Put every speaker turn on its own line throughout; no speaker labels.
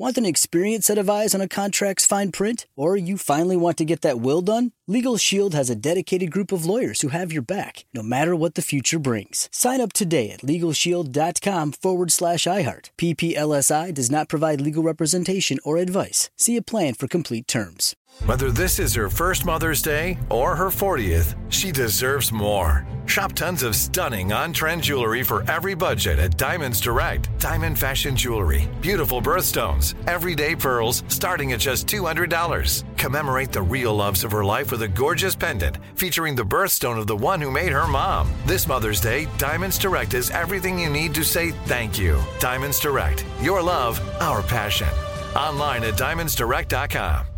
Want an experienced set of eyes on a contract's fine print? Or you finally want to get that will done? Legal Shield has a dedicated group of lawyers who have your back, no matter what the future brings. Sign up today at LegalShield.com forward slash iHeart. PPLSI does not provide legal representation or advice. See a plan for complete terms.
Whether this is her first Mother's Day or her 40th, she deserves more. Shop tons of stunning on trend jewelry for every budget at Diamonds Direct. Diamond Fashion Jewelry. Beautiful birthstones. Everyday pearls starting at just $200. Commemorate the real loves of her life with a gorgeous pendant featuring the birthstone of the one who made her mom. This Mother's Day, Diamonds Direct is everything you need to say thank you. Diamonds Direct. Your love, our passion. Online at diamondsdirect.com.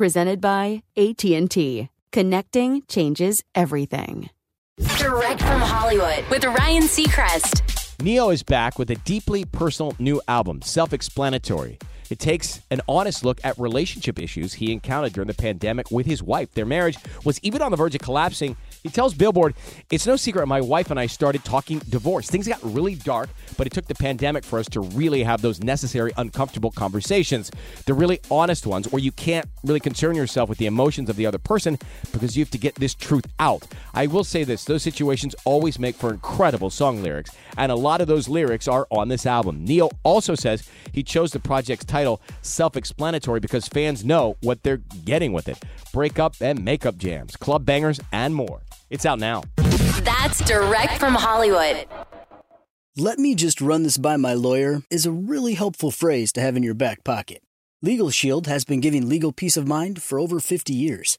Presented by AT&T. Connecting changes everything.
Direct from Hollywood with Ryan Seacrest.
Ne-Yo is back with a deeply personal new album, Self Explanatory. It takes an honest look at relationship issues he encountered during the pandemic with his wife. Their marriage was even on the verge of collapsing. He tells Billboard, It's no secret my wife and I started talking divorce. Things got really dark, but it took the pandemic for us to really have those necessary, uncomfortable conversations. The really honest ones where you can't really concern yourself with the emotions of the other person because you have to get this truth out. I will say this those situations always make for incredible song lyrics, and a lot of those lyrics are on this album. Ne-Yo also says he chose the project's title self explanatory because fans know what they're getting with it breakup and makeup jams, club bangers, and more. It's out now.
That's direct from Hollywood.
Let me just run this by my lawyer is a really helpful phrase to have in your back pocket. Legal Shield has been giving legal peace of mind for over 50 years.